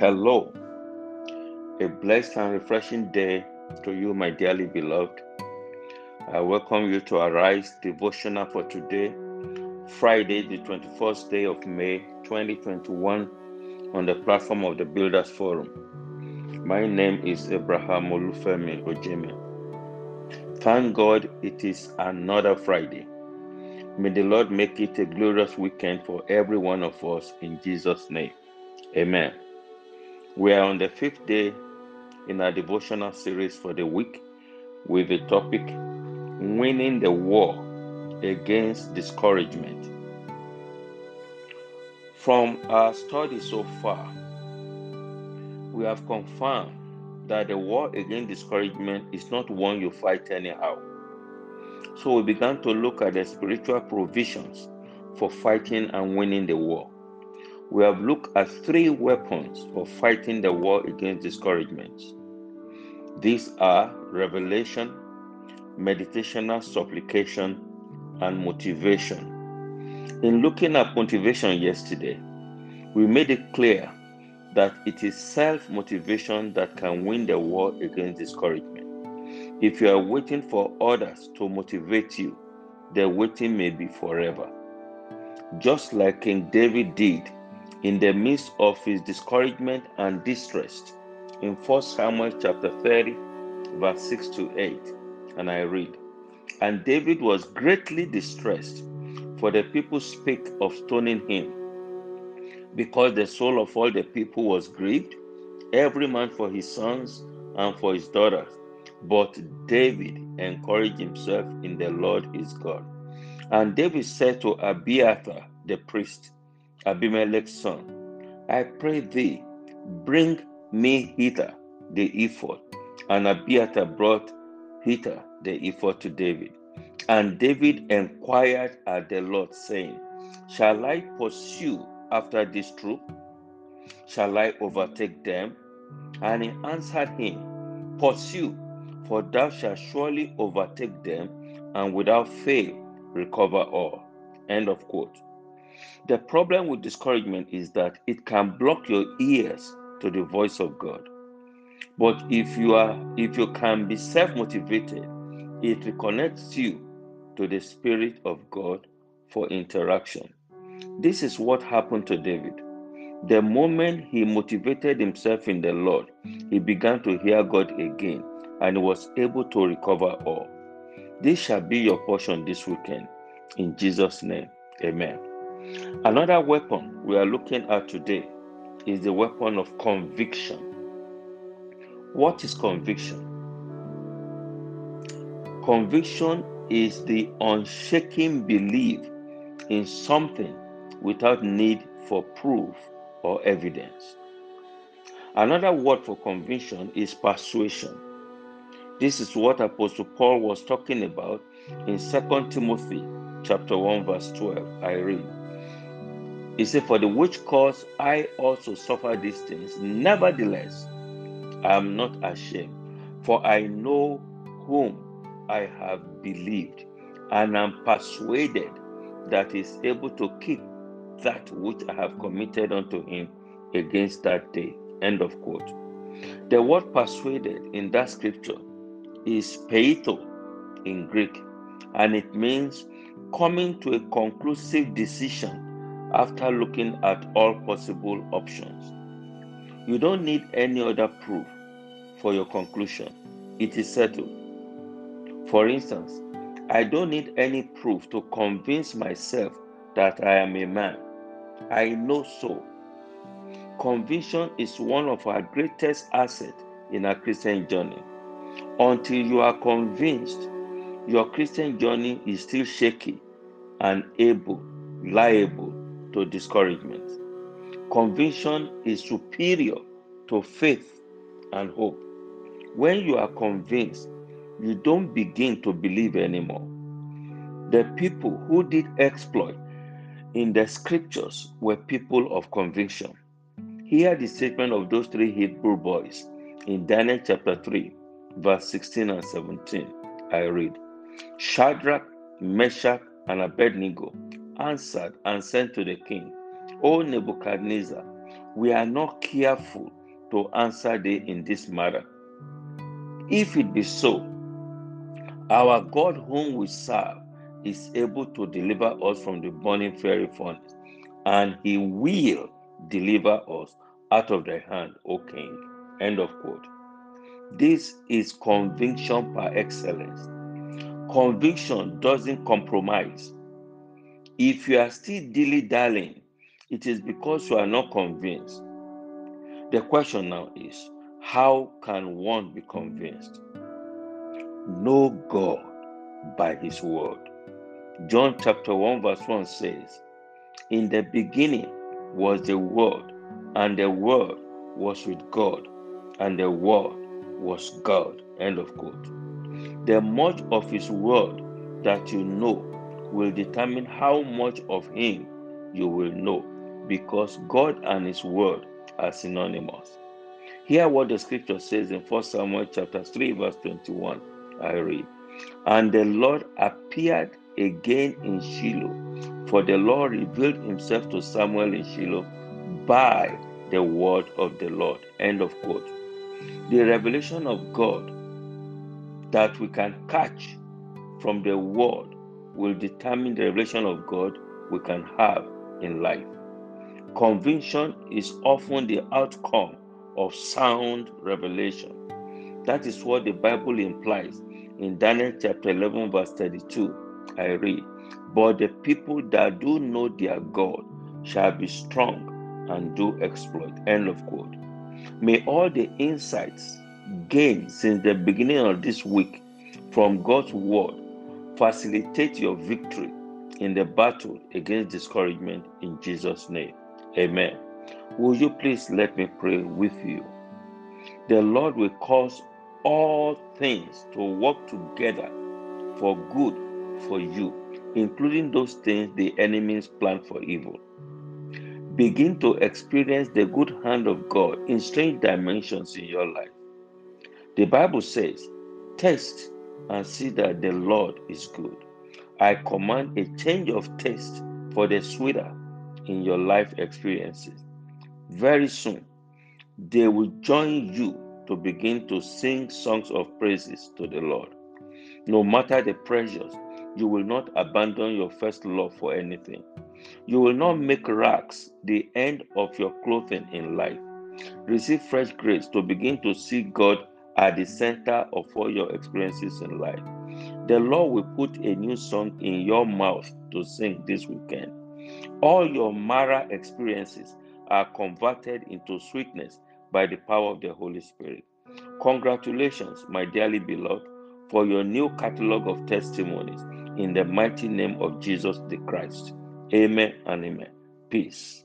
Hello, a blessed and refreshing day to you, my dearly beloved. I welcome you to Arise devotional for today, Friday, the 21st day of May 2021, on the platform of the Builders Forum. My name is Abraham Olufemi Ojeme. Thank God it is another Friday. May the Lord make it a glorious weekend for every one of us in Jesus' name. Amen. We are on the fifth day in our devotional series for the week with the topic Winning the War Against Discouragement. From our study so far, we have confirmed that the war against discouragement is not one you fight anyhow. So we began to look at the spiritual provisions for fighting and winning the war we have looked at three weapons for fighting the war against discouragement. These are revelation, meditational supplication, and motivation. In looking at motivation yesterday, we made it clear that it is self motivation that can win the war against discouragement. If you are waiting for others to motivate you, the waiting may be forever. Just like King David did in the midst of his discouragement and distress in 1 Samuel chapter 30, verse 6 to 8. And I read, And David was greatly distressed, for the people spake of stoning him, because the soul of all the people was grieved, every man for his sons and for his daughters. But David encouraged himself in the Lord his God. And David said to Abiathar the priest, Abimelech's son, I pray thee, bring me hither the ephod. And Abiathar brought hither the ephod to David. And David inquired at the Lord, saying, Shall I pursue after this troop? Shall I overtake them? And he answered him, Pursue, for thou shalt surely overtake them, and without fail recover all. End of quote. The problem with discouragement is that it can block your ears to the voice of God. But if you are if you can be self-motivated, it reconnects you to the spirit of God for interaction. This is what happened to David. The moment he motivated himself in the Lord, he began to hear God again and was able to recover all. This shall be your portion this weekend. In Jesus' name, amen. Another weapon we are looking at today is the weapon of conviction. What is conviction? Conviction is the unshaking belief in something without need for proof or evidence. Another word for conviction is persuasion. This is what Apostle Paul was talking about in 2 Timothy chapter 1 verse 12. I read he said, For the which cause I also suffer these things. Nevertheless, I am not ashamed, for I know whom I have believed, and am persuaded that he is able to keep that which I have committed unto him against that day. End of quote. The word persuaded in that scripture is peito in Greek, and it means coming to a conclusive decision after looking at all possible options. You don't need any other proof for your conclusion. It is settled. For instance, I don't need any proof to convince myself that I am a man. I know so. Conviction is one of our greatest assets in our Christian journey. Until you are convinced, your Christian journey is still shaky, unable, liable to discouragement. Conviction is superior to faith and hope. When you are convinced, you don't begin to believe anymore. The people who did exploit in the scriptures were people of conviction. Hear the statement of those three Hebrew boys in Daniel chapter 3, verse 16 and 17. I read Shadrach, Meshach, and Abednego answered and sent to the king, O Nebuchadnezzar, we are not careful to answer thee in this matter. If it be so, our God whom we serve is able to deliver us from the burning fiery furnace, and he will deliver us out of thy hand, O king. End of quote. This is conviction par excellence. Conviction doesn't compromise. If you are still dilly dallying, it is because you are not convinced. The question now is how can one be convinced? Know God by His word. John chapter 1, verse 1 says, In the beginning was the Word, and the Word was with God, and the Word was God. End of quote. The much of His Word that you know will determine how much of Him you will know, because God and His Word are synonymous. Hear what the scripture says in 1 Samuel chapter 3, verse 21. I read, And the Lord appeared again in Shiloh, for the Lord revealed himself to Samuel in Shiloh by the word of the Lord. End of quote. The revelation of God that we can catch from the word will determine the revelation of God we can have in life. Conviction is often the outcome of sound revelation. That is what the Bible implies in Daniel chapter 11, verse 32. I read, But the people that do know their God shall be strong and do exploit. End of quote. May all the insights gained since the beginning of this week from God's word facilitate your victory in the battle against discouragement in Jesus' name. Amen. Will you please let me pray with you? The Lord will cause all things to work together for good for you, including those things the enemies plan for evil. Begin to experience the good hand of God in strange dimensions in your life. The Bible says, Taste and see that the Lord is good. I command a change of taste for the sweeter in your life experiences. Very soon, they will join you to begin to sing songs of praises to the Lord. No matter the pressures, you will not abandon your first love for anything. You will not make rags the end of your clothing in life. Receive fresh grace to begin to see God at the center of all your experiences in life. The Lord will put a new song in your mouth to sing this weekend. All your Mara experiences are converted into sweetness by the power of the Holy Spirit. Congratulations, my dearly beloved, for your new catalog of testimonies in the mighty name of Jesus the Christ. Amen and amen. Peace.